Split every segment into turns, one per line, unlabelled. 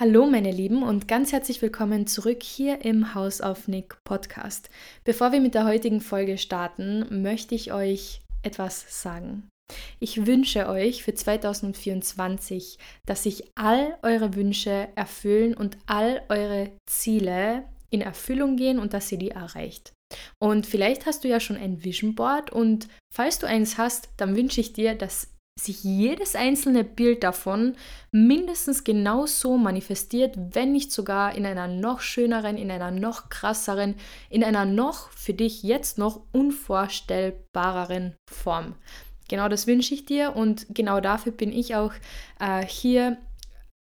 Hallo meine Lieben und ganz herzlich willkommen zurück hier im House of Nick Podcast. Bevor wir mit der heutigen Folge starten, möchte ich euch etwas sagen. Ich wünsche euch für 2024, dass sich all eure Wünsche erfüllen und all eure Ziele in Erfüllung gehen und dass ihr die erreicht. Und vielleicht hast du ja schon ein Vision Board und falls du eins hast, dann wünsche ich dir, dass sich jedes einzelne Bild davon mindestens genauso manifestiert, wenn nicht sogar in einer noch schöneren, in einer noch krasseren, in einer noch für dich jetzt noch unvorstellbareren Form. Genau das wünsche ich dir und genau dafür bin ich auch äh, hier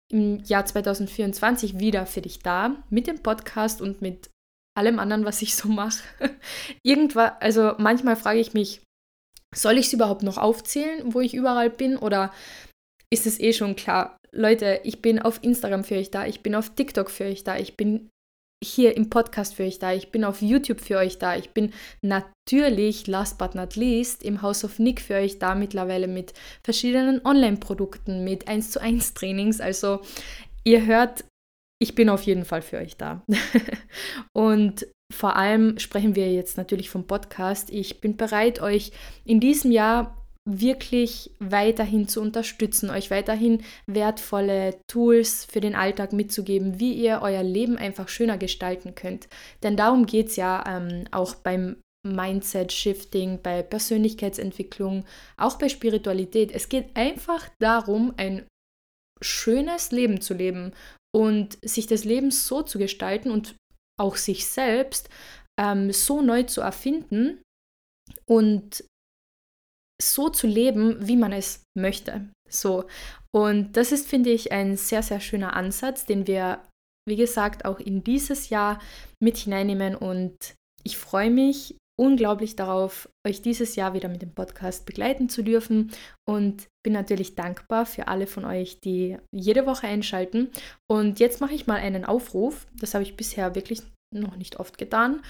im Jahr 2024 wieder für dich da mit dem Podcast und mit allem anderen, was ich so mache. Irgendwann, also manchmal frage ich mich, soll ich es überhaupt noch aufzählen, wo ich überall bin? Oder ist es eh schon klar? Leute, ich bin auf Instagram für euch da, ich bin auf TikTok für euch da, ich bin hier im Podcast für euch da, ich bin auf YouTube für euch da, ich bin natürlich, last but not least, im House of Nick für euch da mittlerweile mit verschiedenen Online-Produkten, mit 1 zu 1 Trainings. Also ihr hört, ich bin auf jeden Fall für euch da. Und vor allem sprechen wir jetzt natürlich vom Podcast. Ich bin bereit, euch in diesem Jahr wirklich weiterhin zu unterstützen, euch weiterhin wertvolle Tools für den Alltag mitzugeben, wie ihr euer Leben einfach schöner gestalten könnt. Denn darum geht es ja ähm, auch beim Mindset-Shifting, bei Persönlichkeitsentwicklung, auch bei Spiritualität. Es geht einfach darum, ein schönes Leben zu leben und sich das Leben so zu gestalten und auch sich selbst ähm, so neu zu erfinden und so zu leben, wie man es möchte. So. Und das ist, finde ich, ein sehr, sehr schöner Ansatz, den wir, wie gesagt, auch in dieses Jahr mit hineinnehmen. Und ich freue mich unglaublich darauf, euch dieses Jahr wieder mit dem Podcast begleiten zu dürfen und bin natürlich dankbar für alle von euch, die jede Woche einschalten. Und jetzt mache ich mal einen Aufruf. Das habe ich bisher wirklich noch nicht oft getan.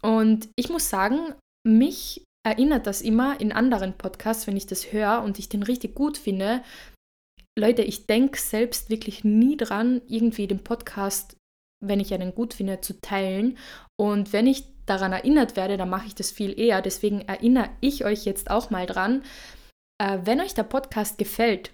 Und ich muss sagen, mich erinnert das immer in anderen Podcasts, wenn ich das höre und ich den richtig gut finde. Leute, ich denke selbst wirklich nie dran, irgendwie den Podcast, wenn ich einen gut finde, zu teilen. Und wenn ich daran erinnert werde, dann mache ich das viel eher. Deswegen erinnere ich euch jetzt auch mal dran. Äh, wenn euch der Podcast gefällt,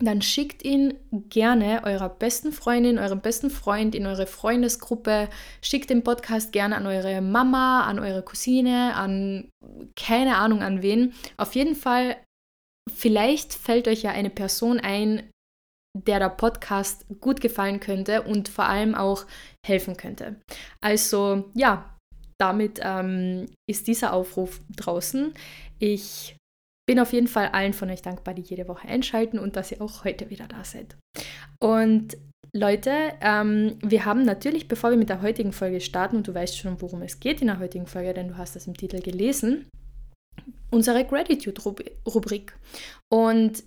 dann schickt ihn gerne eurer besten Freundin, eurem besten Freund in eure Freundesgruppe. Schickt den Podcast gerne an eure Mama, an eure Cousine, an keine Ahnung an wen. Auf jeden Fall, vielleicht fällt euch ja eine Person ein, der der Podcast gut gefallen könnte und vor allem auch helfen könnte. Also ja, damit ähm, ist dieser Aufruf draußen. Ich bin auf jeden Fall allen von euch dankbar, die jede Woche einschalten und dass ihr auch heute wieder da seid. Und Leute, ähm, wir haben natürlich, bevor wir mit der heutigen Folge starten, und du weißt schon, worum es geht in der heutigen Folge, denn du hast das im Titel gelesen, unsere Gratitude-Rubrik. Und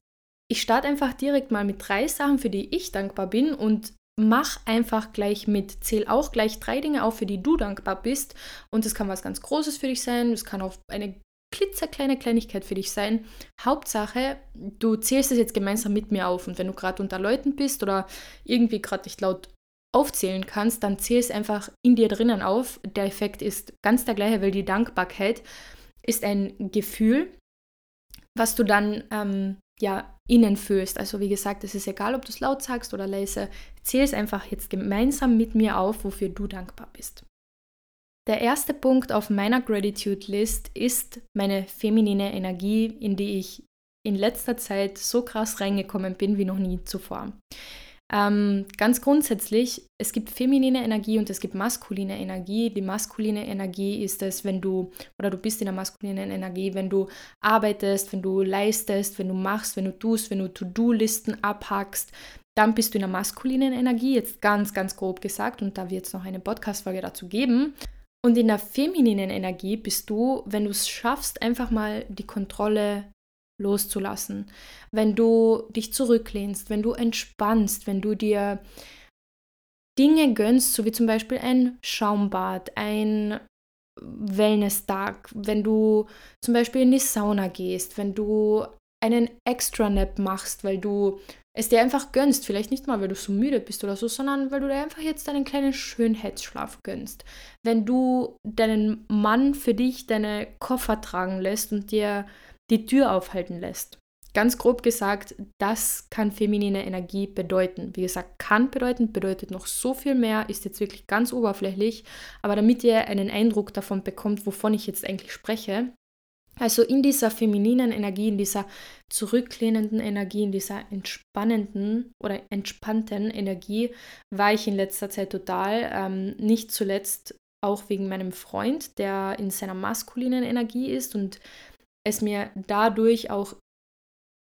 ich starte einfach direkt mal mit drei Sachen, für die ich dankbar bin und mach einfach gleich mit. Zähl auch gleich drei Dinge auf, für die du dankbar bist. Und es kann was ganz Großes für dich sein, es kann auch eine klitzekleine Kleinigkeit für dich sein. Hauptsache, du zählst es jetzt gemeinsam mit mir auf. Und wenn du gerade unter Leuten bist oder irgendwie gerade nicht laut aufzählen kannst, dann zähl es einfach in dir drinnen auf. Der Effekt ist ganz der gleiche, weil die Dankbarkeit ist ein Gefühl, was du dann ähm, ja innen fühlst. Also wie gesagt, es ist egal, ob du es laut sagst oder leise. Zähl es einfach jetzt gemeinsam mit mir auf, wofür du dankbar bist. Der erste Punkt auf meiner Gratitude List ist meine feminine Energie, in die ich in letzter Zeit so krass reingekommen bin wie noch nie zuvor. Ähm, ganz grundsätzlich, es gibt feminine Energie und es gibt maskuline Energie. Die maskuline Energie ist es, wenn du, oder du bist in der maskulinen Energie, wenn du arbeitest, wenn du leistest, wenn du machst, wenn du tust, wenn du To-Do-Listen abhackst, dann bist du in der maskulinen Energie, jetzt ganz, ganz grob gesagt, und da wird es noch eine Podcast-Folge dazu geben. Und in der femininen Energie bist du, wenn du es schaffst, einfach mal die Kontrolle loszulassen. Wenn du dich zurücklehnst, wenn du entspannst, wenn du dir Dinge gönnst, so wie zum Beispiel ein Schaumbad, ein Wellness-Tag, wenn du zum Beispiel in die Sauna gehst, wenn du einen Extra-Nap machst, weil du es dir einfach gönnst. Vielleicht nicht mal, weil du so müde bist oder so, sondern weil du dir einfach jetzt einen kleinen Schönheitsschlaf gönnst. Wenn du deinen Mann für dich deine Koffer tragen lässt und dir die Tür aufhalten lässt. Ganz grob gesagt, das kann feminine Energie bedeuten. Wie gesagt, kann bedeuten, bedeutet noch so viel mehr, ist jetzt wirklich ganz oberflächlich. Aber damit ihr einen Eindruck davon bekommt, wovon ich jetzt eigentlich spreche, also in dieser femininen Energie, in dieser zurücklehnenden Energie, in dieser entspannenden oder entspannten Energie war ich in letzter Zeit total. Ähm, nicht zuletzt auch wegen meinem Freund, der in seiner maskulinen Energie ist und es mir dadurch auch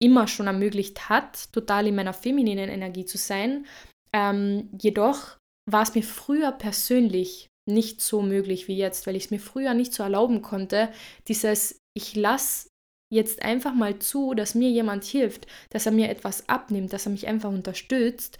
immer schon ermöglicht hat, total in meiner femininen Energie zu sein. Ähm, jedoch war es mir früher persönlich nicht so möglich wie jetzt, weil ich es mir früher nicht so erlauben konnte, dieses ich lasse jetzt einfach mal zu, dass mir jemand hilft, dass er mir etwas abnimmt, dass er mich einfach unterstützt,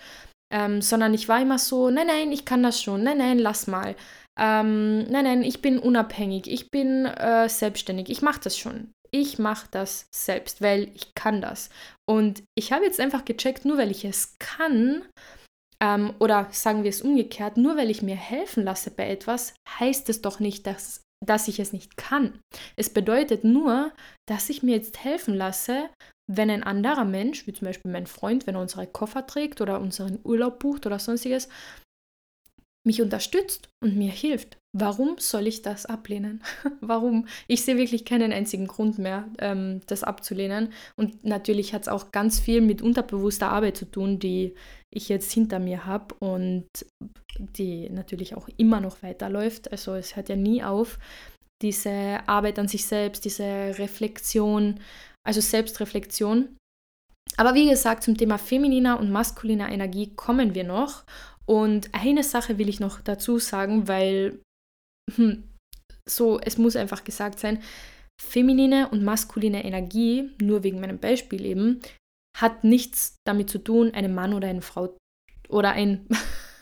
ähm, sondern ich war immer so, nein, nein, ich kann das schon, nein, nein, lass mal, ähm, nein, nein, ich bin unabhängig, ich bin äh, selbstständig, ich mache das schon. Ich mache das selbst, weil ich kann das. Und ich habe jetzt einfach gecheckt, nur weil ich es kann, ähm, oder sagen wir es umgekehrt, nur weil ich mir helfen lasse bei etwas, heißt es doch nicht, dass dass ich es nicht kann. Es bedeutet nur, dass ich mir jetzt helfen lasse, wenn ein anderer Mensch, wie zum Beispiel mein Freund, wenn er unsere Koffer trägt oder unseren Urlaub bucht oder sonstiges, mich unterstützt und mir hilft. Warum soll ich das ablehnen? Warum? Ich sehe wirklich keinen einzigen Grund mehr, ähm, das abzulehnen. Und natürlich hat es auch ganz viel mit unterbewusster Arbeit zu tun, die ich jetzt hinter mir habe und die natürlich auch immer noch weiterläuft. Also es hört ja nie auf. Diese Arbeit an sich selbst, diese Reflexion, also Selbstreflexion. Aber wie gesagt, zum Thema femininer und maskuliner Energie kommen wir noch. Und eine Sache will ich noch dazu sagen, weil hm, so, es muss einfach gesagt sein, feminine und maskuline Energie, nur wegen meinem Beispiel eben, hat nichts damit zu tun, eine Mann oder eine Frau oder ein,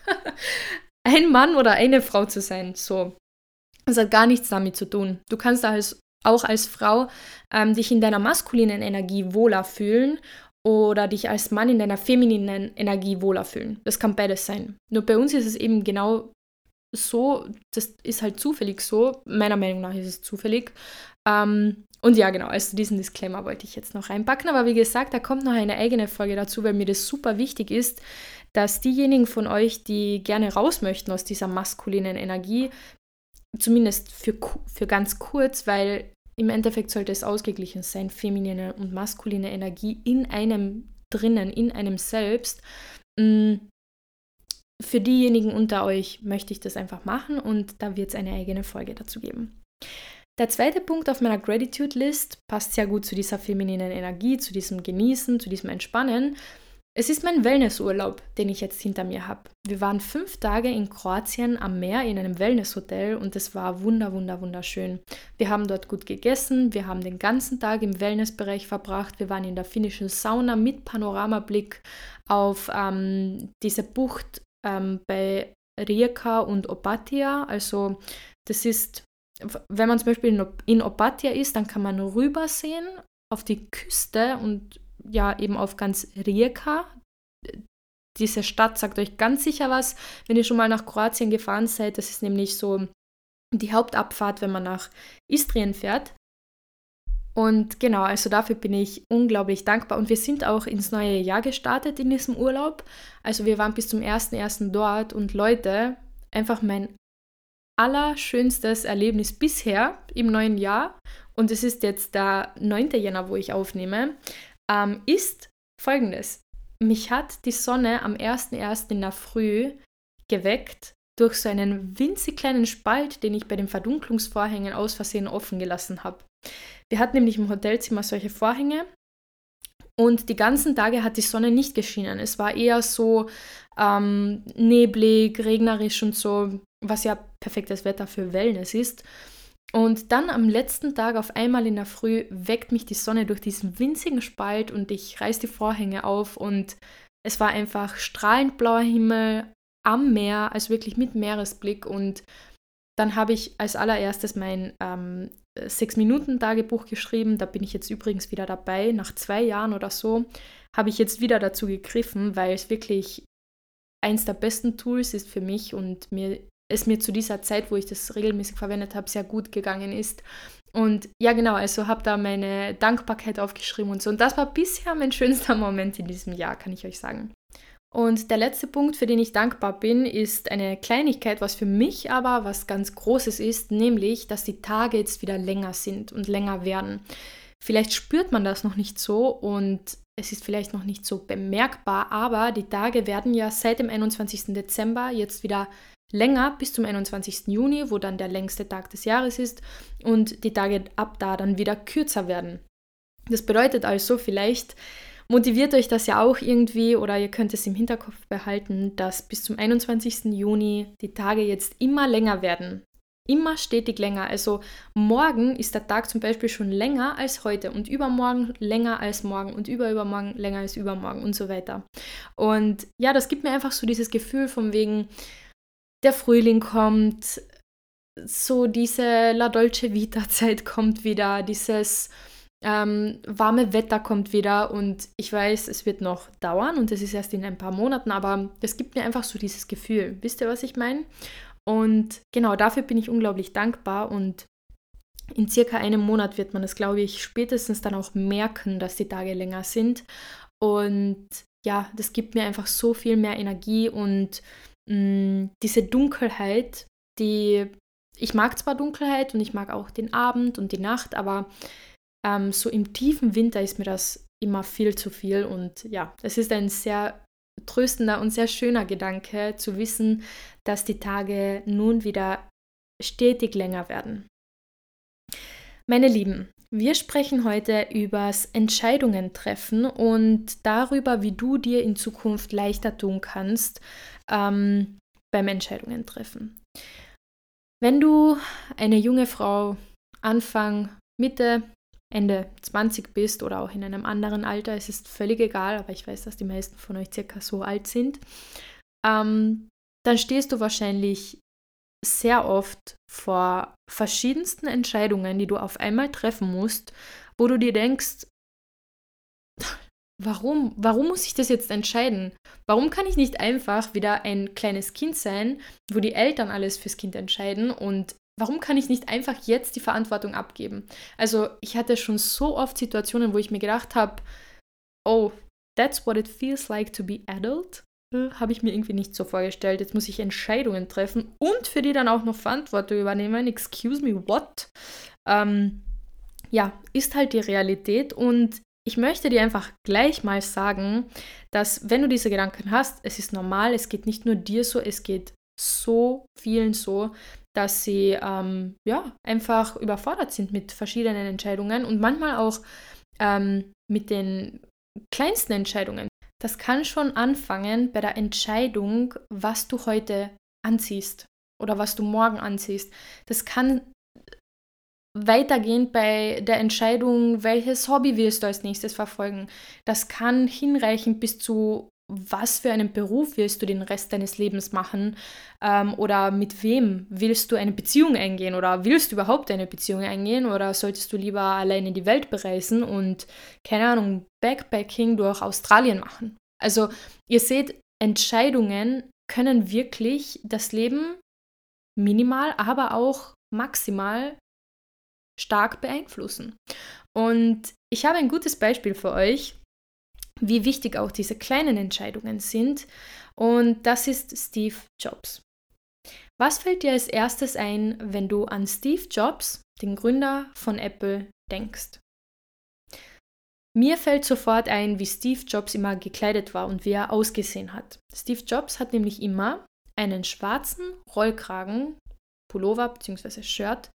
ein Mann oder eine Frau zu sein. So. Es hat gar nichts damit zu tun. Du kannst als, auch als Frau ähm, dich in deiner maskulinen Energie wohler fühlen oder dich als Mann in deiner femininen Energie wohler fühlen. Das kann beides sein. Nur bei uns ist es eben genau so, das ist halt zufällig so. Meiner Meinung nach ist es zufällig. Ähm, und ja, genau, also diesen Disclaimer wollte ich jetzt noch reinpacken. Aber wie gesagt, da kommt noch eine eigene Folge dazu, weil mir das super wichtig ist, dass diejenigen von euch, die gerne raus möchten aus dieser maskulinen Energie, zumindest für, für ganz kurz, weil im Endeffekt sollte es ausgeglichen sein, feminine und maskuline Energie in einem drinnen, in einem selbst. Mm, für diejenigen unter euch möchte ich das einfach machen und da wird es eine eigene Folge dazu geben. Der zweite Punkt auf meiner Gratitude List passt sehr gut zu dieser femininen Energie, zu diesem Genießen, zu diesem Entspannen. Es ist mein Wellnessurlaub, den ich jetzt hinter mir habe. Wir waren fünf Tage in Kroatien am Meer in einem Wellnesshotel und es war wunder, wunder, wunderschön. Wir haben dort gut gegessen, wir haben den ganzen Tag im Wellnessbereich verbracht, wir waren in der finnischen Sauna mit Panoramablick auf ähm, diese Bucht ähm, bei Rijeka und Opatia. Also das ist, wenn man zum Beispiel in, Opatia ist, dann kann man rübersehen auf die Küste und ja eben auf ganz Rijeka. Diese Stadt sagt euch ganz sicher was, wenn ihr schon mal nach Kroatien gefahren seid. Das ist nämlich so die Hauptabfahrt, wenn man nach Istrien fährt. Und genau, also dafür bin ich unglaublich dankbar. Und wir sind auch ins neue Jahr gestartet in diesem Urlaub. Also wir waren bis zum 1.1. dort und Leute, einfach mein allerschönstes Erlebnis bisher im neuen Jahr. Und es ist jetzt der 9. Jänner, wo ich aufnehme ähm, ist folgendes. Mich hat die Sonne am 1.1. in der Früh geweckt durch so einen winzig kleinen Spalt, den ich bei den Verdunklungsvorhängen aus Versehen offen gelassen habe. Wir hatten nämlich im Hotelzimmer solche Vorhänge und die ganzen Tage hat die Sonne nicht geschienen. Es war eher so ähm, neblig, regnerisch und so, was ja perfektes Wetter für Wellness ist. Und dann am letzten Tag auf einmal in der Früh weckt mich die Sonne durch diesen winzigen Spalt und ich reiß die Vorhänge auf und es war einfach strahlend blauer Himmel am Meer, also wirklich mit Meeresblick und dann habe ich als allererstes mein ähm, Sechs-Minuten-Tagebuch geschrieben. Da bin ich jetzt übrigens wieder dabei. Nach zwei Jahren oder so habe ich jetzt wieder dazu gegriffen, weil es wirklich eins der besten Tools ist für mich und mir es mir zu dieser Zeit, wo ich das regelmäßig verwendet habe, sehr gut gegangen ist. Und ja, genau, also habe da meine Dankbarkeit aufgeschrieben und so. Und das war bisher mein schönster Moment in diesem Jahr, kann ich euch sagen. Und der letzte Punkt, für den ich dankbar bin, ist eine Kleinigkeit, was für mich aber was ganz Großes ist, nämlich, dass die Tage jetzt wieder länger sind und länger werden. Vielleicht spürt man das noch nicht so und es ist vielleicht noch nicht so bemerkbar, aber die Tage werden ja seit dem 21. Dezember jetzt wieder länger bis zum 21. Juni, wo dann der längste Tag des Jahres ist und die Tage ab da dann wieder kürzer werden. Das bedeutet also, vielleicht motiviert euch das ja auch irgendwie oder ihr könnt es im Hinterkopf behalten, dass bis zum 21. Juni die Tage jetzt immer länger werden. Immer stetig länger. Also morgen ist der Tag zum Beispiel schon länger als heute und übermorgen länger als morgen und überübermorgen länger als übermorgen und so weiter. Und ja, das gibt mir einfach so dieses Gefühl von wegen, der Frühling kommt, so diese La Dolce Vita Zeit kommt wieder, dieses ähm, warme Wetter kommt wieder und ich weiß, es wird noch dauern und es ist erst in ein paar Monaten, aber es gibt mir einfach so dieses Gefühl. Wisst ihr, was ich meine? Und genau dafür bin ich unglaublich dankbar und in circa einem Monat wird man das, glaube ich, spätestens dann auch merken, dass die Tage länger sind. Und ja, das gibt mir einfach so viel mehr Energie und mh, mm, diese Dunkelheit, die ich mag zwar Dunkelheit und ich mag auch den Abend und die Nacht, aber ähm, so im tiefen Winter ist mir das immer viel zu viel und ja, es ist ein sehr tröstender und sehr schöner Gedanke zu wissen, dass die Tage nun wieder stetig länger werden. Meine Lieben, wir sprechen heute übers Entscheidungen treffen und darüber, wie du dir in Zukunft leichter tun kannst ähm, beim Entscheidungen treffen. Wenn du eine junge Frau Anfang, Mitte, Ende 20 bist oder auch in einem anderen Alter, es ist völlig egal, aber ich weiß, dass die meisten von euch circa so alt sind, ähm, dann stehst du wahrscheinlich sehr oft vor verschiedensten Entscheidungen, die du auf einmal treffen musst, wo du dir denkst, warum, warum muss ich das jetzt entscheiden? Warum kann ich nicht einfach wieder ein kleines Kind sein, wo die Eltern alles fürs Kind entscheiden und warum kann ich nicht einfach jetzt die Verantwortung abgeben? Also ich hatte schon so oft Situationen, wo ich mir gedacht habe, oh, that's what it feels like to be adult. Äh, habe ich mir irgendwie nicht so vorgestellt. Jetzt muss ich Entscheidungen treffen und für die dann auch noch Verantwortung übernehmen. Excuse me, what? Ähm, ja, ist halt die Realität und ich möchte dir einfach gleich mal sagen, dass wenn du diese Gedanken hast, es ist normal, es geht nicht nur dir so, es geht so vielen so, dass sie ähm, ja einfach überfordert sind mit verschiedenen Entscheidungen und manchmal auch ähm, mit den kleinsten Entscheidungen. Das kann schon anfangen bei der Entscheidung, was du heute anziehst oder was du morgen anziehst. Das kann weitergehend bei der Entscheidung, welches Hobby wirst du als nächstes verfolgen. Das kann hinreichen bis zu was für einen Beruf willst du den Rest deines Lebens machen ähm, oder mit wem willst du eine Beziehung eingehen oder willst du überhaupt eine Beziehung eingehen oder solltest du lieber alleine die Welt bereisen und keine Ahnung, Backpacking durch Australien machen. Also ihr seht, Entscheidungen können wirklich das Leben minimal, aber auch maximal stark beeinflussen. Und ich habe ein gutes Beispiel für euch wie wichtig auch diese kleinen Entscheidungen sind. Und das ist Steve Jobs. Was fällt dir als erstes ein, wenn du an Steve Jobs, den Gründer von Apple, denkst? Mir fällt sofort ein, wie Steve Jobs immer gekleidet war und wie er ausgesehen hat. Steve Jobs hat nämlich immer einen schwarzen Rollkragen, Pullover bzw. Shirt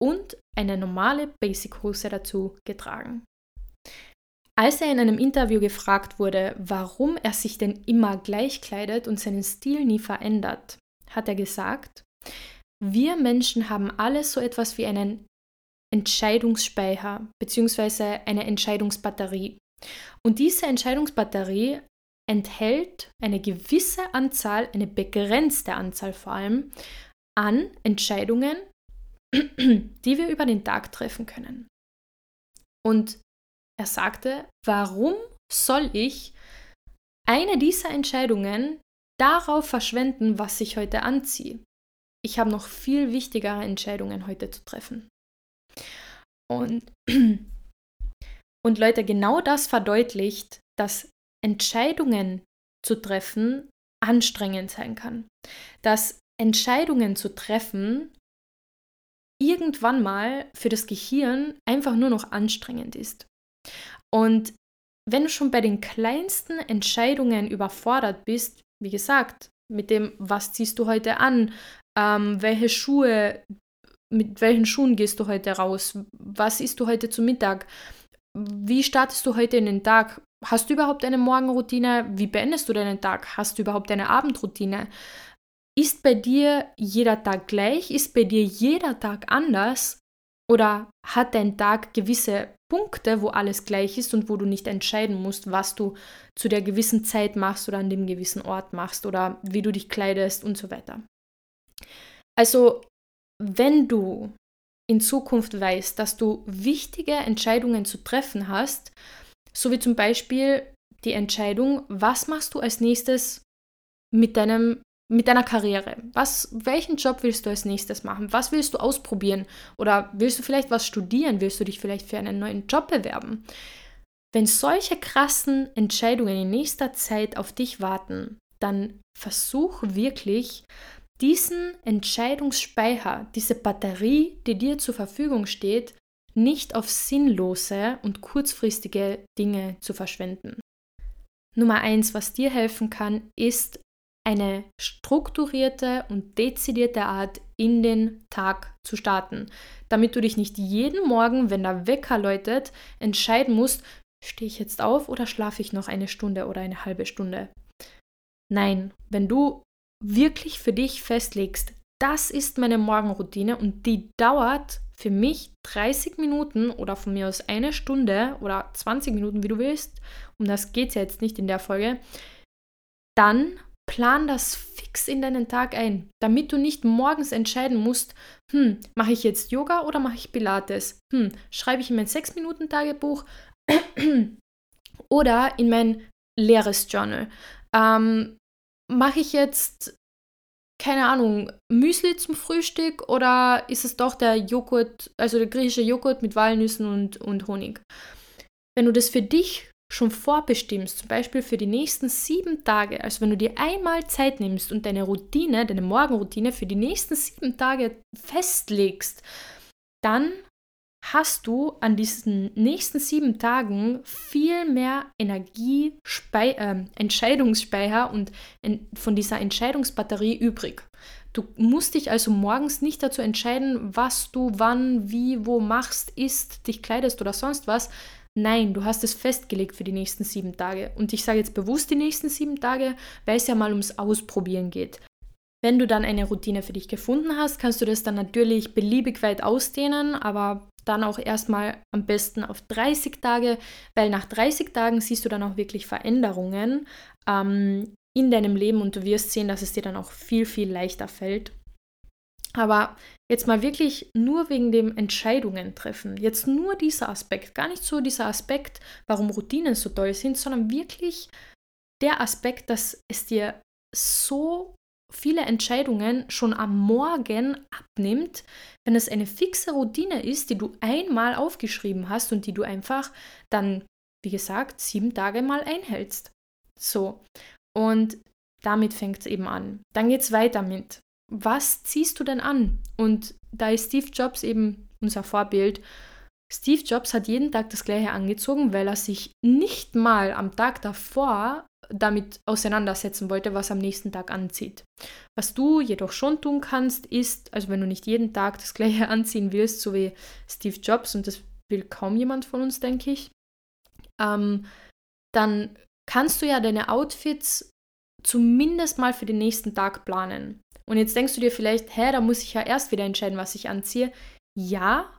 und eine normale Basic-Hose dazu getragen. Als er in einem Interview gefragt wurde, warum er sich denn immer gleich kleidet und seinen Stil nie verändert, hat er gesagt, wir Menschen haben alle so etwas wie einen Entscheidungsspeicher bzw. eine Entscheidungsbatterie. Und diese Entscheidungsbatterie enthält eine gewisse Anzahl, eine begrenzte Anzahl vor allem, an Entscheidungen, die wir über den Tag treffen können. Und er sagte, warum soll ich eine dieser Entscheidungen darauf verschwenden, was ich heute anziehe? Ich habe noch viel wichtigere Entscheidungen heute zu treffen. Und, und Leute, genau das verdeutlicht, dass Entscheidungen zu treffen anstrengend sein kann. Dass Entscheidungen zu treffen irgendwann mal für das Gehirn einfach nur noch anstrengend ist. Und wenn du schon bei den kleinsten Entscheidungen überfordert bist, wie gesagt, mit dem, was ziehst du heute an, ähm, welche Schuhe, mit welchen Schuhen gehst du heute raus, was isst du heute zu Mittag, wie startest du heute in den Tag, hast du überhaupt eine Morgenroutine, wie beendest du deinen Tag, hast du überhaupt eine Abendroutine, ist bei dir jeder Tag gleich? Ist bei dir jeder Tag anders? Oder hat dein Tag gewisse Punkte, wo alles gleich ist und wo du nicht entscheiden musst, was du zu der gewissen Zeit machst oder an dem gewissen Ort machst oder wie du dich kleidest und so weiter? Also, wenn du in Zukunft weißt, dass du wichtige Entscheidungen zu treffen hast, so wie zum Beispiel die Entscheidung, was machst du als nächstes mit deinem mit deiner Karriere. Was, welchen Job willst du als nächstes machen? Was willst du ausprobieren? Oder willst du vielleicht was studieren? Willst du dich vielleicht für einen neuen Job bewerben? Wenn solche krassen Entscheidungen in nächster Zeit auf dich warten, dann versuch wirklich, diesen Entscheidungsspeicher, diese Batterie, die dir zur Verfügung steht, nicht auf sinnlose und kurzfristige Dinge zu verschwenden. Nummer eins, was dir helfen kann, ist eine strukturierte und dezidierte Art in den Tag zu starten, damit du dich nicht jeden Morgen, wenn der Wecker läutet, entscheiden musst, stehe ich jetzt auf oder schlafe ich noch eine Stunde oder eine halbe Stunde. Nein, wenn du wirklich für dich festlegst, das ist meine Morgenroutine und die dauert für mich 30 Minuten oder von mir aus eine Stunde oder 20 Minuten, wie du willst, um das geht es ja jetzt nicht in der Folge, dann plan das fix in deinen Tag ein, damit du nicht morgens entscheiden musst, hm, mache ich jetzt Yoga oder mache ich Pilates? Hm, schreibe ich in mein 6-Minuten-Tagebuch oder in mein leeres Journal? Ähm, mache ich jetzt, keine Ahnung, Müsli zum Frühstück oder ist es doch der Joghurt, also der griechische Joghurt mit Walnüssen und, und Honig? Wenn du das für dich schon vorbestimmst, zum Beispiel für die nächsten sieben Tage, also wenn du dir einmal Zeit nimmst und deine Routine, deine Morgenroutine für die nächsten sieben Tage festlegst, dann hast du an diesen nächsten sieben Tagen viel mehr Energie, äh, Entscheidungsspeicher und von dieser Entscheidungsbatterie übrig. Du musst dich also morgens nicht dazu entscheiden, was du wann, wie, wo machst, isst, dich kleidest oder sonst was, Nein, du hast es festgelegt für die nächsten sieben Tage. Und ich sage jetzt bewusst die nächsten sieben Tage, weil es ja mal ums Ausprobieren geht. Wenn du dann eine Routine für dich gefunden hast, kannst du das dann natürlich beliebig weit ausdehnen, aber dann auch erstmal am besten auf 30 Tage, weil nach 30 Tagen siehst du dann auch wirklich Veränderungen ähm, in deinem Leben und du wirst sehen, dass es dir dann auch viel, viel leichter fällt. Aber jetzt mal wirklich nur wegen dem Entscheidungen treffen, jetzt nur dieser Aspekt, gar nicht so dieser Aspekt, warum Routinen so toll sind, sondern wirklich der Aspekt, dass es dir so viele Entscheidungen schon am Morgen abnimmt, wenn es eine fixe Routine ist, die du einmal aufgeschrieben hast und die du einfach dann, wie gesagt, sieben Tage mal einhältst. So. Und damit fängt es eben an. Dann geht es weiter mit was ziehst du denn an? Und da ist Steve Jobs eben unser Vorbild. Steve Jobs hat jeden Tag das gleiche angezogen, weil er sich nicht mal am Tag davor damit auseinandersetzen wollte, was er am nächsten Tag anzieht. Was du jedoch schon tun kannst, ist, also wenn du nicht jeden Tag das gleiche anziehen willst, so wie Steve Jobs, und das will kaum jemand von uns, denke ich, ähm, dann kannst du ja deine Outfits zumindest mal für den nächsten Tag planen. Und jetzt denkst du dir vielleicht, hä, da muss ich ja erst wieder entscheiden, was ich anziehe. Ja,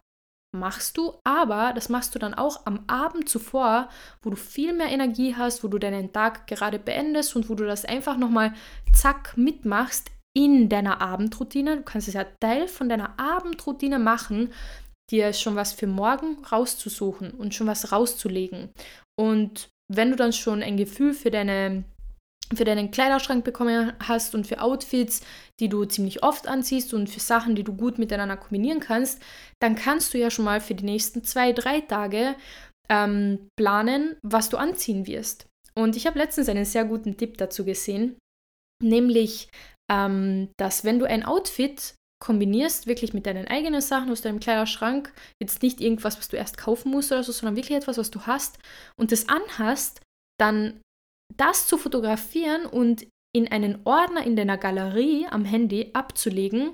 machst du, aber das machst du dann auch am Abend zuvor, wo du viel mehr Energie hast, wo du deinen Tag gerade beendest und wo du das einfach nochmal zack mitmachst in deiner Abendroutine, du kannst es ja Teil von deiner Abendroutine machen, dir schon was für morgen rauszusuchen und schon was rauszulegen. Und wenn du dann schon ein Gefühl für deine für deinen Kleiderschrank bekommen hast und für Outfits, die du ziemlich oft anziehst und für Sachen, die du gut miteinander kombinieren kannst, dann kannst du ja schon mal für die nächsten zwei, drei Tage ähm, planen, was du anziehen wirst. Und ich habe letztens einen sehr guten Tipp dazu gesehen, nämlich, ähm, dass wenn du ein Outfit kombinierst, wirklich mit deinen eigenen Sachen aus deinem Kleiderschrank, jetzt nicht irgendwas, was du erst kaufen musst oder so, sondern wirklich etwas, was du hast und das anhast, dann das zu fotografieren und in einen Ordner in deiner Galerie am Handy abzulegen,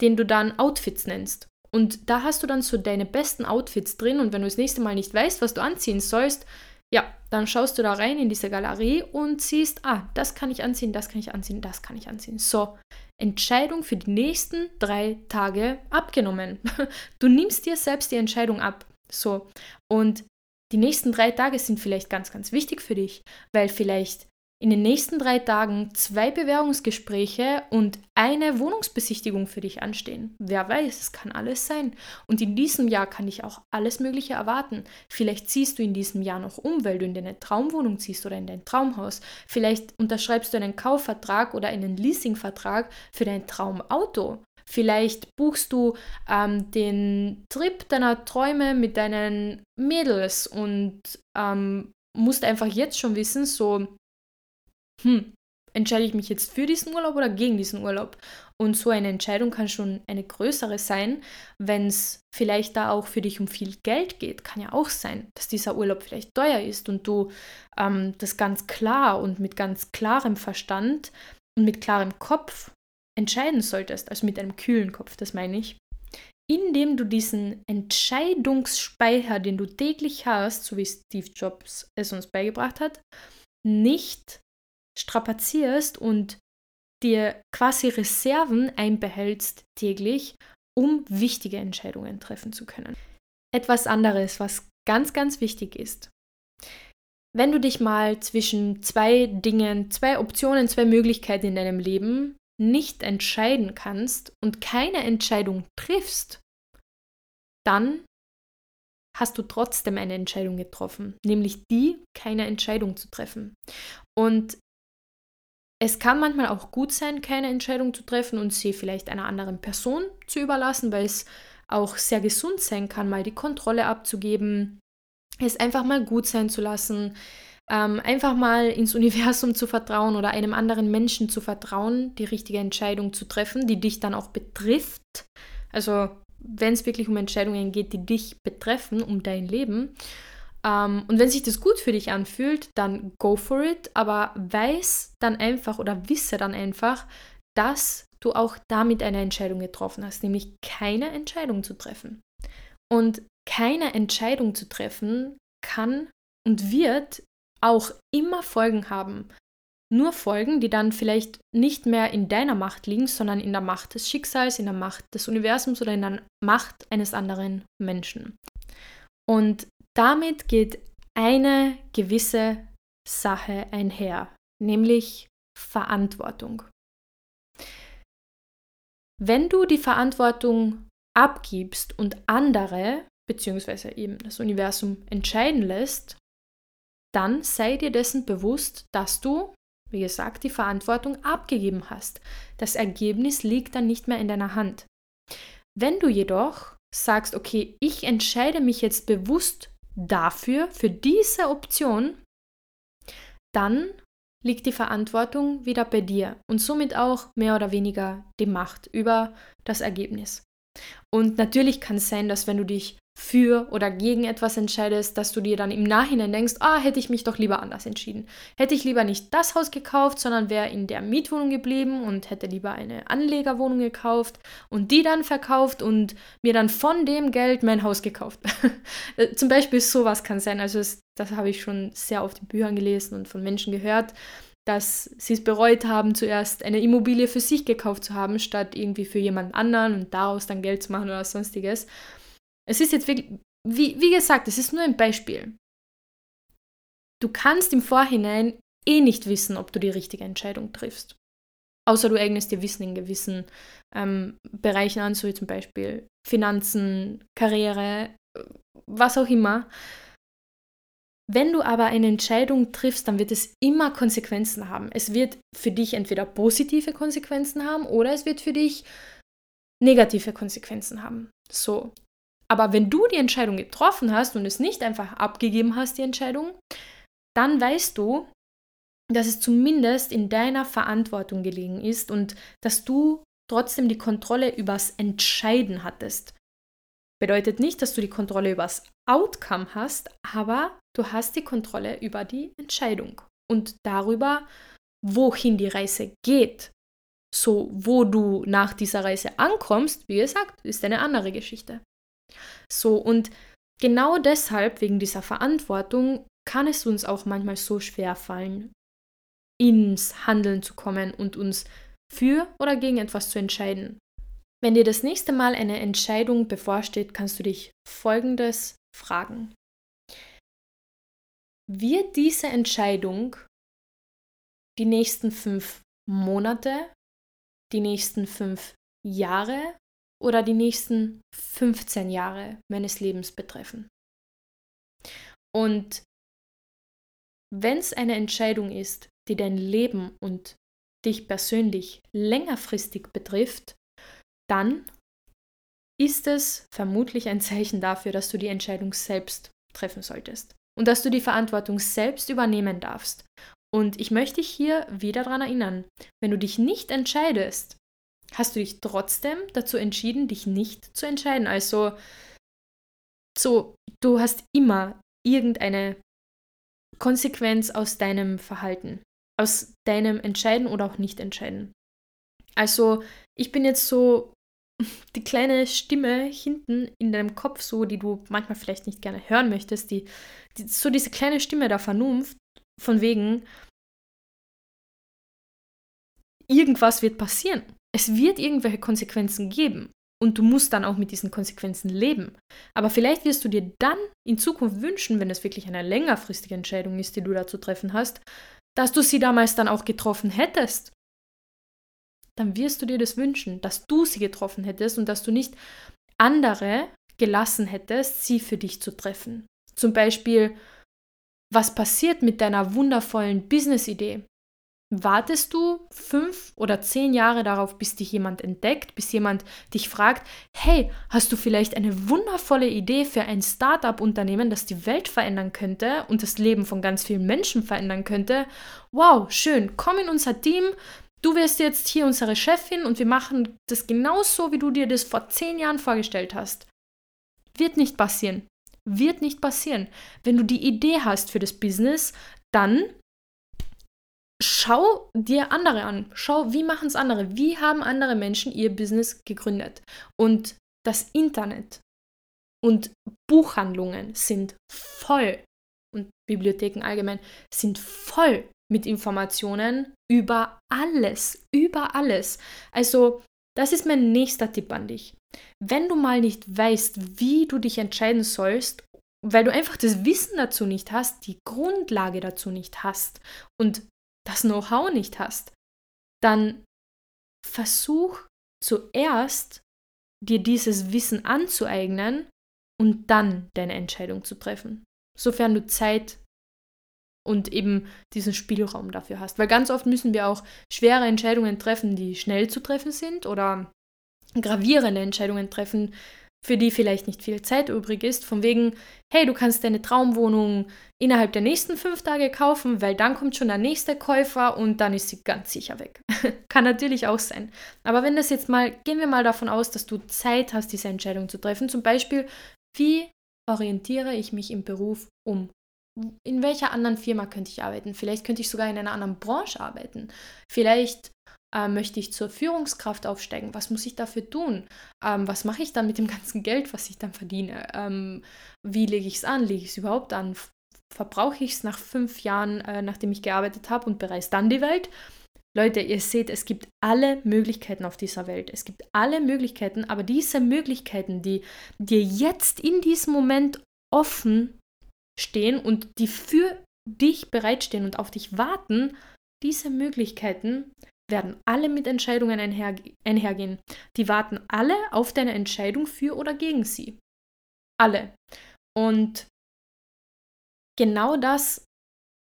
den du dann Outfits nennst. Und da hast du dann so deine besten Outfits drin und wenn du das nächste Mal nicht weißt, was du anziehen sollst, ja, dann schaust du da rein in diese Galerie und siehst, ah, das kann ich anziehen, das kann ich anziehen, das kann ich anziehen. So, Entscheidung für die nächsten drei Tage abgenommen. Du nimmst dir selbst die Entscheidung ab. So, und die nächsten drei Tage sind vielleicht ganz, ganz wichtig für dich, weil vielleicht in den nächsten drei Tagen zwei Bewerbungsgespräche und eine Wohnungsbesichtigung für dich anstehen. Wer weiß, es kann alles sein. Und in diesem Jahr kann dich auch alles Mögliche erwarten. Vielleicht ziehst du in diesem Jahr noch um, weil du in deine Traumwohnung ziehst oder in dein Traumhaus. Vielleicht unterschreibst du einen Kaufvertrag oder einen Leasingvertrag für dein Traumauto. Vielleicht buchst du ähm, den Trip deiner Träume mit deinen Mädels und ähm, musst einfach jetzt schon wissen, so, hm, entscheide ich mich jetzt für diesen Urlaub oder gegen diesen Urlaub? Und so eine Entscheidung kann schon eine größere sein, wenn es vielleicht da auch für dich um viel Geld geht. Kann ja auch sein, dass dieser Urlaub vielleicht teuer ist und du ähm, das ganz klar und mit ganz klarem Verstand und mit klarem Kopf entscheiden solltest, also mit einem kühlen Kopf, das meine ich, indem du diesen Entscheidungsspeicher, den du täglich hast, so wie Steve Jobs es uns beigebracht hat, nicht strapazierst und dir quasi Reserven einbehältst täglich, um wichtige Entscheidungen treffen zu können. Etwas anderes, was ganz, ganz wichtig ist. Wenn du dich mal zwischen zwei Dingen, zwei Optionen, zwei Möglichkeiten in deinem Leben nicht entscheiden kannst und keine Entscheidung triffst, dann hast du trotzdem eine Entscheidung getroffen, nämlich die, keine Entscheidung zu treffen. Und es kann manchmal auch gut sein, keine Entscheidung zu treffen und sie vielleicht einer anderen Person zu überlassen, weil es auch sehr gesund sein kann, mal die Kontrolle abzugeben, es einfach mal gut sein zu lassen, ähm, einfach mal ins Universum zu vertrauen oder einem anderen Menschen zu vertrauen, die richtige Entscheidung zu treffen, die dich dann auch betrifft. Also wenn es wirklich um Entscheidungen geht, die dich betreffen, um dein Leben. Ähm, und wenn sich das gut für dich anfühlt, dann go for it, aber weiß dann einfach oder wisse dann einfach, dass du auch damit eine Entscheidung getroffen hast, nämlich keine Entscheidung zu treffen. Und keine Entscheidung zu treffen kann und wird auch immer Folgen haben. Nur Folgen, die dann vielleicht nicht mehr in deiner Macht liegen, sondern in der Macht des Schicksals, in der Macht des Universums oder in der Macht eines anderen Menschen. Und damit geht eine gewisse Sache einher, nämlich Verantwortung. Wenn du die Verantwortung abgibst und andere, beziehungsweise eben das Universum entscheiden lässt, dann sei dir dessen bewusst, dass du, wie gesagt, die Verantwortung abgegeben hast. Das Ergebnis liegt dann nicht mehr in deiner Hand. Wenn du jedoch sagst, okay, ich entscheide mich jetzt bewusst dafür, für diese Option, dann liegt die Verantwortung wieder bei dir und somit auch mehr oder weniger die Macht über das Ergebnis. Und natürlich kann es sein, dass wenn du dich für oder gegen etwas entscheidest, dass du dir dann im Nachhinein denkst, ah, hätte ich mich doch lieber anders entschieden. Hätte ich lieber nicht das Haus gekauft, sondern wäre in der Mietwohnung geblieben und hätte lieber eine Anlegerwohnung gekauft und die dann verkauft und mir dann von dem Geld mein Haus gekauft. Zum Beispiel sowas kann sein. Also es, das habe ich schon sehr oft in Büchern gelesen und von Menschen gehört, dass sie es bereut haben, zuerst eine Immobilie für sich gekauft zu haben, statt irgendwie für jemand anderen und daraus dann Geld zu machen oder sonstiges. Es ist jetzt wirklich, wie, wie gesagt, es ist nur ein Beispiel. Du kannst im Vorhinein eh nicht wissen, ob du die richtige Entscheidung triffst. Außer du eignest dir Wissen in gewissen ähm, Bereichen an, so wie zum Beispiel Finanzen, Karriere, was auch immer. Wenn du aber eine Entscheidung triffst, dann wird es immer Konsequenzen haben. Es wird für dich entweder positive Konsequenzen haben oder es wird für dich negative Konsequenzen haben. So. Aber wenn du die Entscheidung getroffen hast und es nicht einfach abgegeben hast, die Entscheidung, dann weißt du, dass es zumindest in deiner Verantwortung gelegen ist und dass du trotzdem die Kontrolle übers Entscheiden hattest. Bedeutet nicht, dass du die Kontrolle übers Outcome hast, aber du hast die Kontrolle über die Entscheidung und darüber, wohin die Reise geht. So, wo du nach dieser Reise ankommst, wie gesagt, ist eine andere Geschichte. So, und genau deshalb, wegen dieser Verantwortung, kann es uns auch manchmal so schwer fallen, ins Handeln zu kommen und uns für oder gegen etwas zu entscheiden. Wenn dir das nächste Mal eine Entscheidung bevorsteht, kannst du dich Folgendes fragen. Wird diese Entscheidung die nächsten fünf Monate, die nächsten fünf Jahre oder die nächsten 15 Jahre meines Lebens betreffen? Und wenn es eine Entscheidung ist, die dein Leben und dich persönlich längerfristig betrifft, dann ist es vermutlich ein Zeichen dafür, dass du die Entscheidung selbst treffen solltest und dass du die Verantwortung selbst übernehmen darfst. Und ich möchte dich hier wieder daran erinnern, wenn du dich nicht entscheidest, hast du dich trotzdem dazu entschieden, dich nicht zu entscheiden. Also so, du hast immer irgendeine Konsequenz aus deinem Verhalten, aus deinem Entscheiden oder auch nicht entscheiden. Also ich bin jetzt so die kleine Stimme hinten in deinem Kopf, so die du manchmal vielleicht nicht gerne hören möchtest, die, die so diese kleine Stimme der Vernunft, von wegen, irgendwas wird passieren. Es wird irgendwelche Konsequenzen geben. Und du musst dann auch mit diesen Konsequenzen leben. Aber vielleicht wirst du dir dann in Zukunft wünschen, wenn es wirklich eine längerfristige Entscheidung ist, die du da zu treffen hast, dass du sie damals dann auch getroffen hättest. Dann wirst du dir das wünschen, dass du sie getroffen hättest und dass du nicht andere gelassen hättest, sie für dich zu treffen. Zum Beispiel, was passiert mit deiner wundervollen Business-Idee? Wartest du fünf oder zehn Jahre darauf, bis dich jemand entdeckt, bis jemand dich fragt, hey, hast du vielleicht eine wundervolle Idee für ein Startup-Unternehmen, das die Welt verändern könnte und das Leben von ganz vielen Menschen verändern könnte? Wow, schön, komm in unser Team, du wirst jetzt hier unsere Chefin und wir machen das genauso, wie du dir das vor zehn Jahren vorgestellt hast. Wird nicht passieren. Wird nicht passieren. Wenn du die Idee hast für das Business, dann schau dir andere an. Schau, wie machen es andere? Wie haben andere Menschen ihr Business gegründet? Und das Internet und Buchhandlungen sind voll und Bibliotheken allgemein sind voll mit Informationen über alles, über alles. Also, das ist mein nächster Tipp an dich. Wenn du mal nicht weißt, wie du dich entscheiden sollst, weil du einfach das Wissen dazu nicht hast, die Grundlage dazu nicht hast und das Know-how nicht hast, dann versuch zuerst dir dieses Wissen anzueignen und dann deine Entscheidung zu treffen, sofern du Zeit und eben diesen Spielraum dafür hast. Weil ganz oft müssen wir auch schwere Entscheidungen treffen, die schnell zu treffen sind oder gravierende Entscheidungen treffen, für die vielleicht nicht viel Zeit übrig ist, von wegen, hey, du kannst deine Traumwohnung innerhalb der nächsten fünf Tage kaufen, weil dann kommt schon der nächste Käufer und dann ist sie ganz sicher weg. Kann natürlich auch sein. Aber wenn das jetzt mal, gehen wir mal davon aus, dass du Zeit hast, diese Entscheidung zu treffen, zum Beispiel, wie orientiere ich mich im Beruf um? In welcher anderen Firma könnte ich arbeiten? Vielleicht könnte ich sogar in einer anderen Branche arbeiten. Vielleicht äh, möchte ich zur Führungskraft aufsteigen? Was muss ich dafür tun? Ähm, was mache ich dann mit dem ganzen Geld, was ich dann verdiene? Ähm, wie lege ich es an? Lege ich es überhaupt an? Verbrauche ich es nach fünf Jahren, äh, nachdem ich gearbeitet habe und bereise dann die Welt? Leute, ihr seht, es gibt alle Möglichkeiten auf dieser Welt. Es gibt alle Möglichkeiten, aber diese Möglichkeiten, die dir jetzt in diesem Moment offen stehen und die für dich bereitstehen und auf dich warten, diese Möglichkeiten werden alle mit Entscheidungen einhergehen. Die warten alle auf deine Entscheidung für oder gegen sie. Alle. Und genau das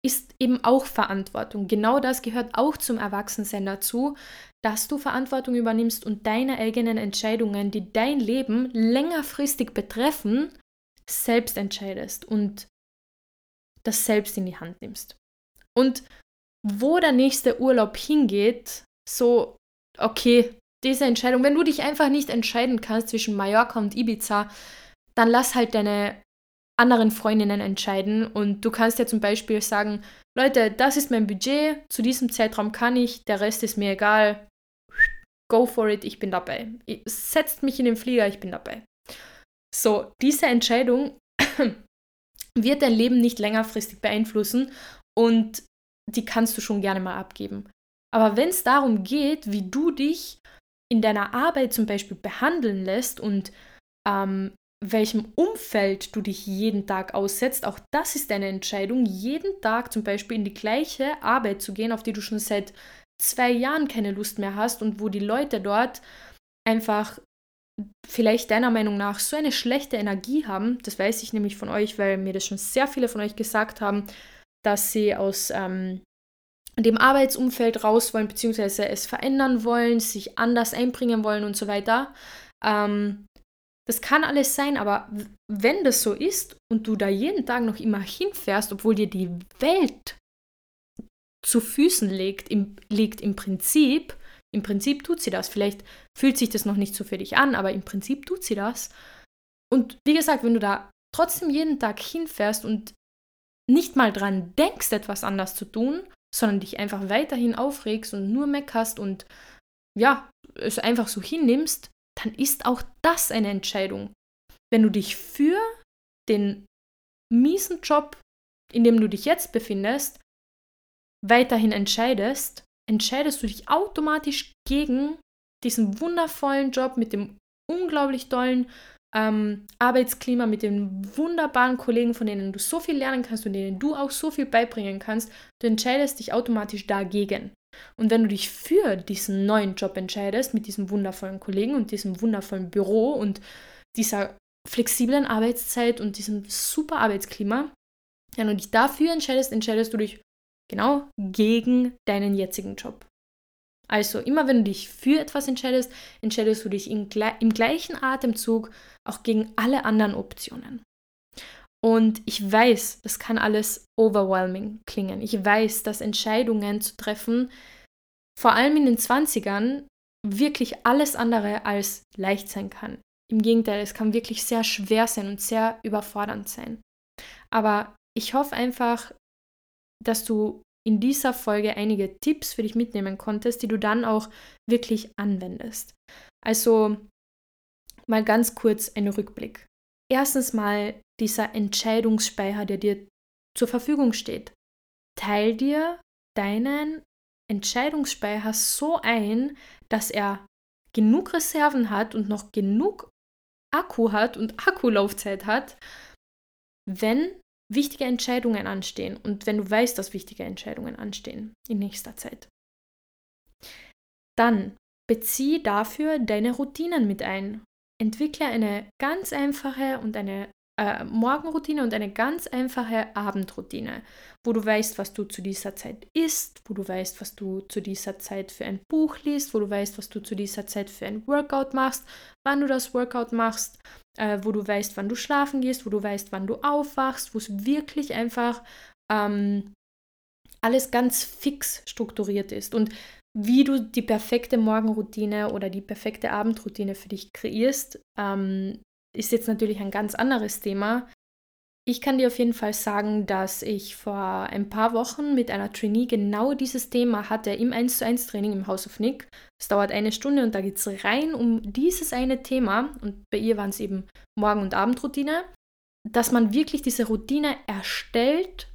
ist eben auch Verantwortung. Genau das gehört auch zum Erwachsensein dazu, dass du Verantwortung übernimmst und deine eigenen Entscheidungen, die dein Leben längerfristig betreffen, selbst entscheidest und das selbst in die Hand nimmst. Und wo der nächste Urlaub hingeht, so, okay, diese Entscheidung, wenn du dich einfach nicht entscheiden kannst zwischen Mallorca und Ibiza, dann lass halt deine anderen Freundinnen entscheiden und du kannst ja zum Beispiel sagen, Leute, das ist mein Budget, zu diesem Zeitraum kann ich, der Rest ist mir egal, go for it, ich bin dabei. Setzt mich in den Flieger, ich bin dabei. So, diese Entscheidung wird dein Leben nicht längerfristig beeinflussen und die kannst du schon gerne mal abgeben. Aber wenn es darum geht, wie du dich in deiner Arbeit zum Beispiel behandeln lässt und ähm, welchem Umfeld du dich jeden Tag aussetzt, auch das ist deine Entscheidung, jeden Tag zum Beispiel in die gleiche Arbeit zu gehen, auf die du schon seit zwei Jahren keine Lust mehr hast und wo die Leute dort einfach vielleicht deiner Meinung nach so eine schlechte Energie haben, das weiß ich nämlich von euch, weil mir das schon sehr viele von euch gesagt haben, dass sie aus ähm, dem Arbeitsumfeld raus wollen, beziehungsweise es verändern wollen, sich anders einbringen wollen und so weiter. Ähm, das kann alles sein, aber wenn das so ist und du da jeden Tag noch immer hinfährst, obwohl dir die Welt zu Füßen liegt, im, liegt im Prinzip, im Prinzip tut sie das. Vielleicht fühlt sich das noch nicht so für dich an, aber im Prinzip tut sie das. Und wie gesagt, wenn du da trotzdem jeden Tag hinfährst und nicht mal dran denkst, etwas anders zu tun, sondern dich einfach weiterhin aufregst und nur meckerst und ja, es einfach so hinnimmst, dann ist auch das eine Entscheidung. Wenn du dich für den miesen Job, in dem du dich jetzt befindest, weiterhin entscheidest, entscheidest du dich automatisch gegen diesen wundervollen Job mit dem unglaublich tollen ähm, Arbeitsklima, mit den wunderbaren Kollegen, von denen du so viel lernen kannst und denen du auch so viel beibringen kannst. Du entscheidest dich automatisch dagegen. Und wenn du dich für diesen neuen Job entscheidest, mit diesem wundervollen Kollegen und diesem wundervollen Büro und dieser flexiblen Arbeitszeit und diesem super Arbeitsklima, wenn du dich dafür entscheidest, entscheidest du dich genau gegen deinen jetzigen Job. Also immer wenn du dich für etwas entscheidest, entscheidest du dich im, im gleichen Atemzug auch gegen alle anderen Optionen. Und ich weiß, das kann alles overwhelming klingen. Ich weiß, dass Entscheidungen zu treffen, vor allem in den 20ern, wirklich alles andere als leicht sein kann. Im Gegenteil, es kann wirklich sehr schwer sein und sehr überfordernd sein. Aber ich hoffe einfach, dass du in dieser Folge einige Tipps für dich mitnehmen konntest, die du dann auch wirklich anwendest. Also mal ganz kurz ein Rückblick. Erstens mal dieser Entscheidungsspeicher, der dir zur Verfügung steht. Teil dir deinen Entscheidungsspeicher so ein, dass er genug Reserven hat und noch genug Akku hat und Akkulaufzeit hat, wenn wichtige Entscheidungen anstehen und wenn du weißt, dass wichtige Entscheidungen anstehen in nächster Zeit. Dann bezieh dafür deine Routinen mit ein. Entwickle eine ganz einfache und eine äh, Morgenroutine und eine ganz einfache Abendroutine, wo du weißt, was du zu dieser Zeit isst, wo du weißt, was du zu dieser Zeit für ein Buch liest, wo du weißt, was du zu dieser Zeit für ein Workout machst, wann du das Workout machst, äh, wo du weißt, wann du schlafen gehst, wo du weißt, wann du aufwachst, wo es wirklich einfach ähm, alles ganz fix strukturiert ist. Und wie du die perfekte Morgenroutine oder die perfekte Abendroutine für dich kreierst, ähm, ist jetzt natürlich ein ganz anderes Thema. Ich kann dir auf jeden Fall sagen, dass ich vor ein paar Wochen mit einer Trainee genau dieses Thema hatte im 1 zu 1 Training im House of Nick. Es dauert eine Stunde und da geht es rein um dieses eine Thema und bei ihr waren es eben Morgen- und Abendroutine, dass man wirklich diese Routine erstellt,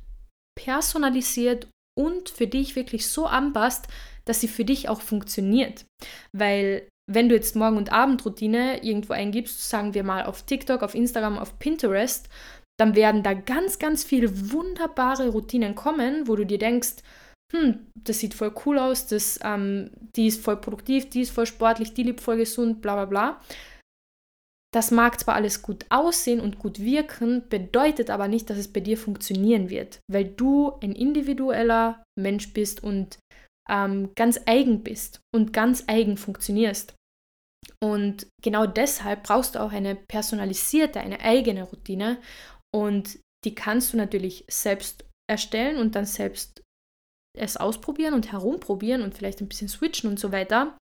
personalisiert und für dich wirklich so anpasst, dass sie für dich auch funktioniert. Weil wenn du jetzt Morgen- und Abendroutine irgendwo eingibst, sagen wir mal auf TikTok, auf Instagram, auf Pinterest, dann werden da ganz, ganz viele wunderbare Routinen kommen, wo du dir denkst, hm, das sieht voll cool aus, das, ähm, die ist voll produktiv, die ist voll sportlich, die lebt voll gesund, bla bla bla. Das mag zwar alles gut aussehen und gut wirken, bedeutet aber nicht, dass es bei dir funktionieren wird, weil du ein individueller Mensch bist und ähm, ganz eigen bist und ganz eigen funktionierst. Und genau deshalb brauchst du auch eine personalisierte, eine eigene Routine und die kannst du natürlich selbst erstellen und dann selbst es ausprobieren und herumprobieren und vielleicht ein bisschen switchen und so weiter.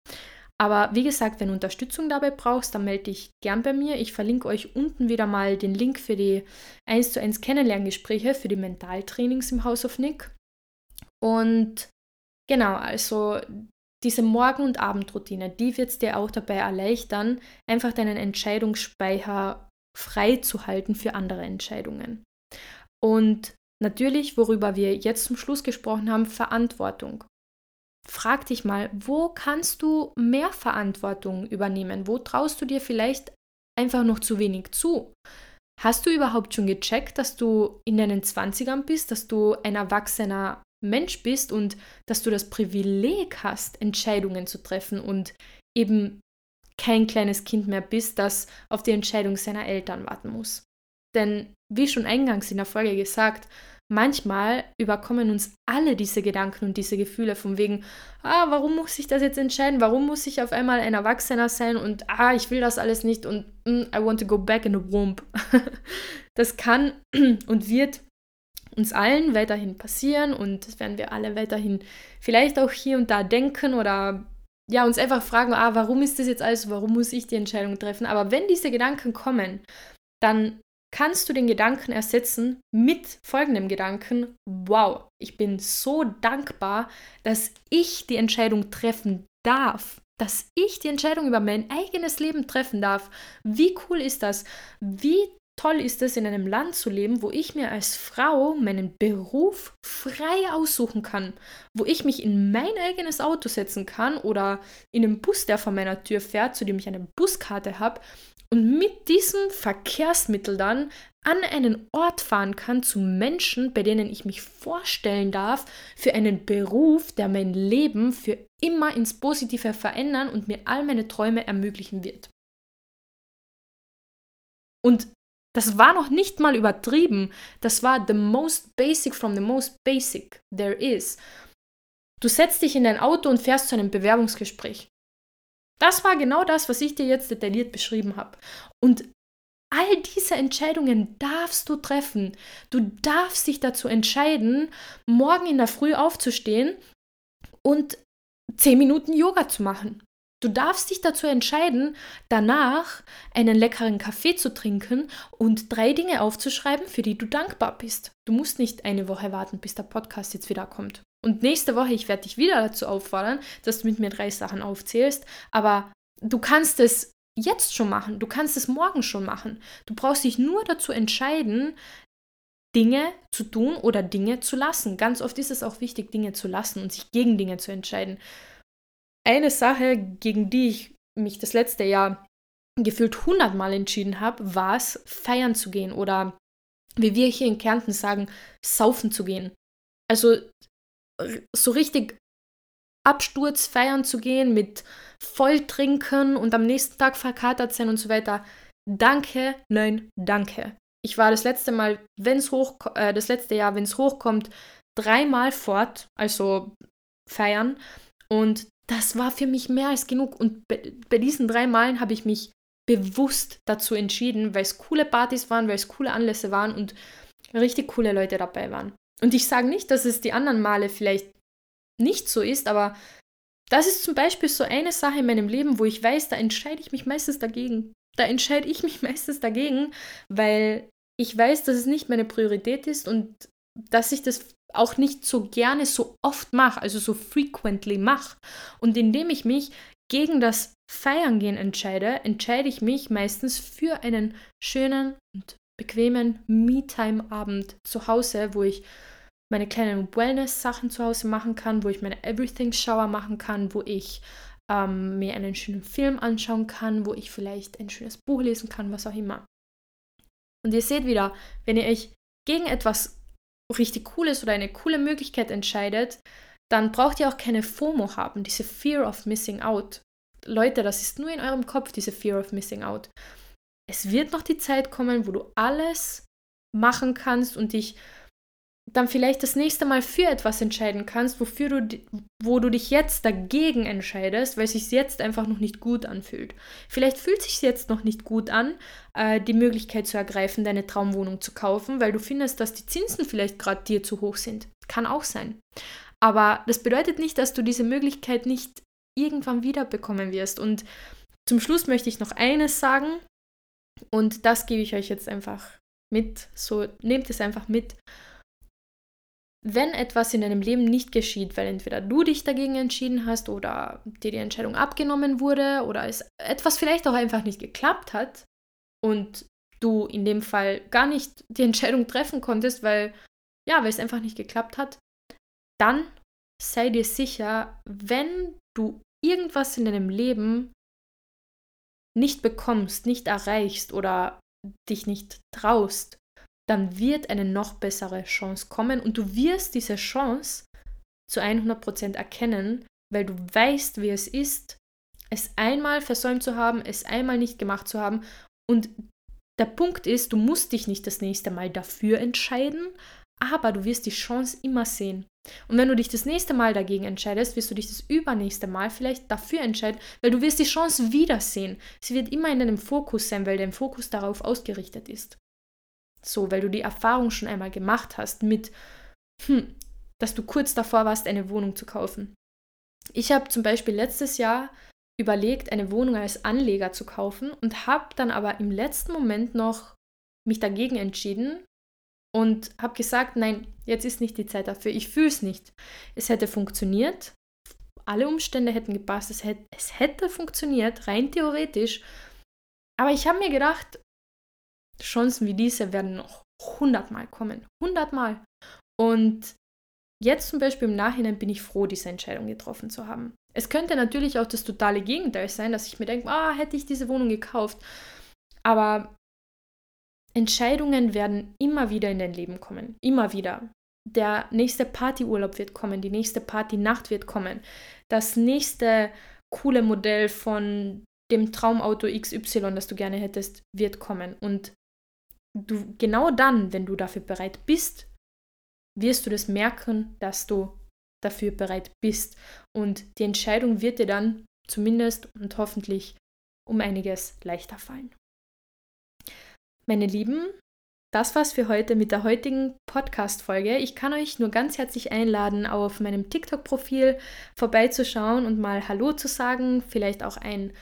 Aber wie gesagt, wenn du Unterstützung dabei brauchst, dann melde dich gern bei mir. Ich verlinke euch unten wieder mal den Link für die 1 zu 1 Kennenlerngespräche für die Mentaltrainings im House of Nick. Und genau, also diese Morgen- und Abendroutine, die wird es dir auch dabei erleichtern, einfach deinen Entscheidungsspeicher frei zu halten für andere Entscheidungen. Und natürlich, worüber wir jetzt zum Schluss gesprochen haben, Verantwortung frag dich mal, wo kannst du mehr Verantwortung übernehmen? Wo traust du dir vielleicht einfach noch zu wenig zu? Hast du überhaupt schon gecheckt, dass du in deinen 20ern bist, dass du ein erwachsener Mensch bist und dass du das Privileg hast, Entscheidungen zu treffen und eben kein kleines Kind mehr bist, das auf die Entscheidung seiner Eltern warten muss? Denn wie schon eingangs in der Folge gesagt, manchmal überkommen uns alle diese Gedanken und diese Gefühle von wegen, ah, warum muss ich das jetzt entscheiden? Warum muss ich auf einmal ein Erwachsener sein und ah, ich will das alles nicht und mm, I want to go back in the womb. das kann und wird uns allen weiterhin passieren und das werden wir alle weiterhin vielleicht auch hier und da denken oder ja, uns einfach fragen, ah, warum ist das jetzt alles, warum muss ich die Entscheidung treffen? Aber wenn diese Gedanken kommen, dann kannst du den Gedanken ersetzen mit folgendem Gedanken, wow, ich bin so dankbar, dass ich die Entscheidung treffen darf, dass ich die Entscheidung über mein eigenes Leben treffen darf. Wie cool ist das? Wie toll ist es, in einem Land zu leben, wo ich mir als Frau meinen Beruf frei aussuchen kann, wo ich mich in mein eigenes Auto setzen kann oder in den Bus, der vor meiner Tür fährt, zu dem ich eine Buskarte habe und mit diesem Verkehrsmittel dann an einen Ort fahren kann zu Menschen, bei denen ich mich vorstellen darf, für einen Beruf, der mein Leben für immer ins Positive verändern und mir all meine Träume ermöglichen wird. Und das war noch nicht mal übertrieben. Das war the most basic from the most basic there is. Du setzt dich in dein Auto und fährst zu einem Bewerbungsgespräch. Das war genau das, was ich dir jetzt detailliert beschrieben habe. Und all diese Entscheidungen darfst du treffen. Du darfst dich dazu entscheiden, morgen in der Früh aufzustehen und 10 Minuten Yoga zu machen. Du darfst dich dazu entscheiden, danach einen leckeren Kaffee zu trinken und drei Dinge aufzuschreiben, für die du dankbar bist. Du musst nicht eine Woche warten, bis der Podcast jetzt wieder kommt. Und nächste Woche, ich werde dich wieder dazu auffordern, dass du mit mir drei Sachen aufzählst, aber du kannst es jetzt schon machen, du kannst es morgen schon machen. Du brauchst dich nur dazu entscheiden, Dinge zu tun oder Dinge zu lassen. Ganz oft ist es auch wichtig, Dinge zu lassen und sich gegen Dinge zu entscheiden. Eine Sache, gegen die ich mich das letzte Jahr gefühlt hundertmal entschieden habe, war es, feiern zu gehen oder wie wir hier in Kärnten sagen, saufen zu gehen. Also so richtig Absturz feiern zu gehen, mit Volltrinken und am nächsten Tag verkatert sein und so weiter. Danke, nein, danke. Ich war das letzte Mal, wenn es hoch, äh, das letzte Jahr, wenn es hochkommt, dreimal fort, also feiern. Und das war für mich mehr als genug. Und bei, bei diesen drei Malen habe ich mich bewusst dazu entschieden, weil es coole Partys waren, weil es coole Anlässe waren und richtig coole Leute dabei waren. Und ich sage nicht, dass es die anderen Male vielleicht nicht so ist, aber das ist zum Beispiel so eine Sache in meinem Leben, wo ich weiß, da entscheide ich mich meistens dagegen. Da entscheide ich mich meistens dagegen, weil ich weiß, dass es nicht meine Priorität ist und dass ich das auch nicht so gerne so oft mache, also so frequently mache. Und indem ich mich gegen das Feiern gehen entscheide, entscheide ich mich meistens für einen schönen und bequemen Me-Time-Abend zu Hause, wo ich meine kleinen Wellness-Sachen zu Hause machen kann, wo ich meine Everything-Shower machen kann, wo ich ähm, mir einen schönen Film anschauen kann, wo ich vielleicht ein schönes Buch lesen kann, was auch immer. Und ihr seht wieder, wenn ihr euch gegen etwas richtig Cooles oder eine coole Möglichkeit entscheidet, dann braucht ihr auch keine FOMO haben, diese Fear of Missing Out. Leute, das ist nur in eurem Kopf, diese Fear of Missing Out. Es wird noch die Zeit kommen, wo du alles machen kannst und dich dann vielleicht das nächste Mal für etwas entscheiden kannst, wofür du, wo du dich jetzt dagegen entscheidest, weil es sich jetzt einfach noch nicht gut anfühlt. Vielleicht fühlt es sich jetzt noch nicht gut an, äh, die Möglichkeit zu ergreifen, deine Traumwohnung zu kaufen, weil du findest, dass die Zinsen vielleicht gerade dir zu hoch sind. Kann auch sein. Aber das bedeutet nicht, dass du diese Möglichkeit nicht irgendwann wieder bekommen wirst. Und zum Schluss möchte ich noch eines sagen, und das gebe ich euch jetzt einfach mit. So nehmt es einfach mit wenn etwas in deinem Leben nicht geschieht, weil entweder du dich dagegen entschieden hast oder dir die Entscheidung abgenommen wurde oder es etwas vielleicht auch einfach nicht geklappt hat und du in dem Fall gar nicht die Entscheidung treffen konntest, weil ja, weil es einfach nicht geklappt hat, dann sei dir sicher, wenn du irgendwas in deinem Leben nicht bekommst, nicht erreichst oder dich nicht traust, dann wird eine noch bessere Chance kommen und du wirst diese Chance zu 100% erkennen, weil du weißt, wie es ist, es einmal versäumt zu haben, es einmal nicht gemacht zu haben. Und der Punkt ist, du musst dich nicht das nächste Mal dafür entscheiden, aber du wirst die Chance immer sehen. Und wenn du dich das nächste Mal dagegen entscheidest, wirst du dich das übernächste Mal vielleicht dafür entscheiden, weil du wirst die Chance wiedersehen. Sie wird immer in deinem Fokus sein, weil dein Fokus darauf ausgerichtet ist. So, weil du die Erfahrung schon einmal gemacht hast mit, hm, dass du kurz davor warst, eine Wohnung zu kaufen. Ich habe zum Beispiel letztes Jahr überlegt, eine Wohnung als Anleger zu kaufen und habe dann aber im letzten Moment noch mich dagegen entschieden und habe gesagt, nein, jetzt ist nicht die Zeit dafür, ich fühle es nicht. Es hätte funktioniert, alle Umstände hätten gepasst, es hätte, es hätte funktioniert, rein theoretisch. Aber ich habe mir gedacht, Chancen wie diese werden noch hundertmal kommen. Hundertmal. Und jetzt zum Beispiel im Nachhinein bin ich froh, diese Entscheidung getroffen zu haben. Es könnte natürlich auch das totale Gegenteil sein, dass ich mir denke, ah, hätte ich diese Wohnung gekauft. Aber Entscheidungen werden immer wieder in dein Leben kommen. Immer wieder. Der nächste Partyurlaub wird kommen, die nächste Partynacht wird kommen. Das nächste coole Modell von dem Traumauto XY, das du gerne hättest, wird kommen. Und du genau dann, wenn du dafür bereit bist, wirst du das merken, dass du dafür bereit bist. Und die Entscheidung wird dir dann zumindest und hoffentlich um einiges leichter fallen. Meine Lieben, das war's für heute mit der heutigen Podcast-Folge. Ich kann euch nur ganz herzlich einladen, auf meinem TikTok-Profil vorbeizuschauen und mal Hallo zu sagen, vielleicht auch ein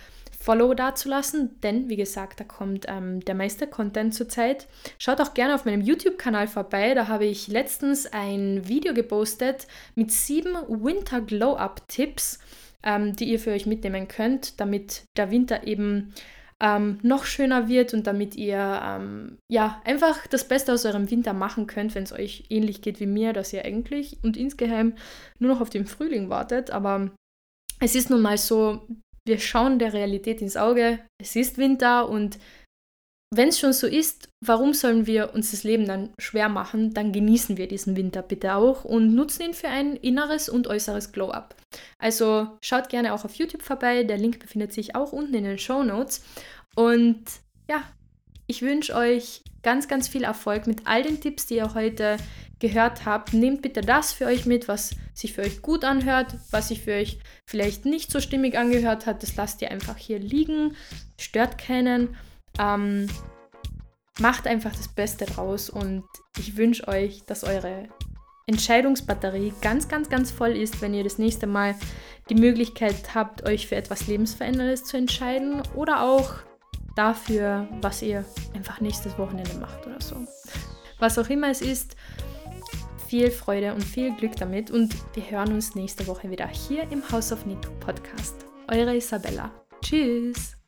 Follow dazulassen, denn wie gesagt, da kommt ähm, der meiste Content zurzeit. Schaut auch gerne auf meinem YouTube-Kanal vorbei, da habe ich letztens ein Video gepostet mit sieben Winter Glow-Up-Tipps, ähm, die ihr für euch mitnehmen könnt, damit der Winter eben ähm, noch schöner wird und damit ihr ähm, ja einfach das Beste aus eurem Winter machen könnt, wenn es euch ähnlich geht wie mir, dass ihr eigentlich und insgeheim nur noch auf den Frühling wartet. Aber es ist nun mal so, wir schauen der Realität ins Auge, es ist Winter und wenn es schon so ist, warum sollen wir uns das Leben dann schwer machen? Dann genießen wir diesen Winter bitte auch und nutzen ihn für ein inneres und äußeres Glow-up. Also schaut gerne auch auf YouTube vorbei, der Link befindet sich auch unten in den Show Notes. Und ja, ich wünsche euch ganz, ganz viel Erfolg mit all den Tipps, die ihr heute gehört habt, nehmt bitte das für euch mit, was sich für euch gut anhört, was sich für euch vielleicht nicht so stimmig angehört hat. Das lasst ihr einfach hier liegen, stört keinen. Ähm, macht einfach das Beste draus und ich wünsche euch, dass eure Entscheidungsbatterie ganz, ganz, ganz voll ist, wenn ihr das nächste Mal die Möglichkeit habt, euch für etwas Lebensveränderndes zu entscheiden oder auch dafür, was ihr einfach nächstes Wochenende macht oder so. Was auch immer es ist, viel Freude und viel Glück damit und wir hören uns nächste Woche wieder hier im House of Nick Podcast. Eure Isabella. Tschüss!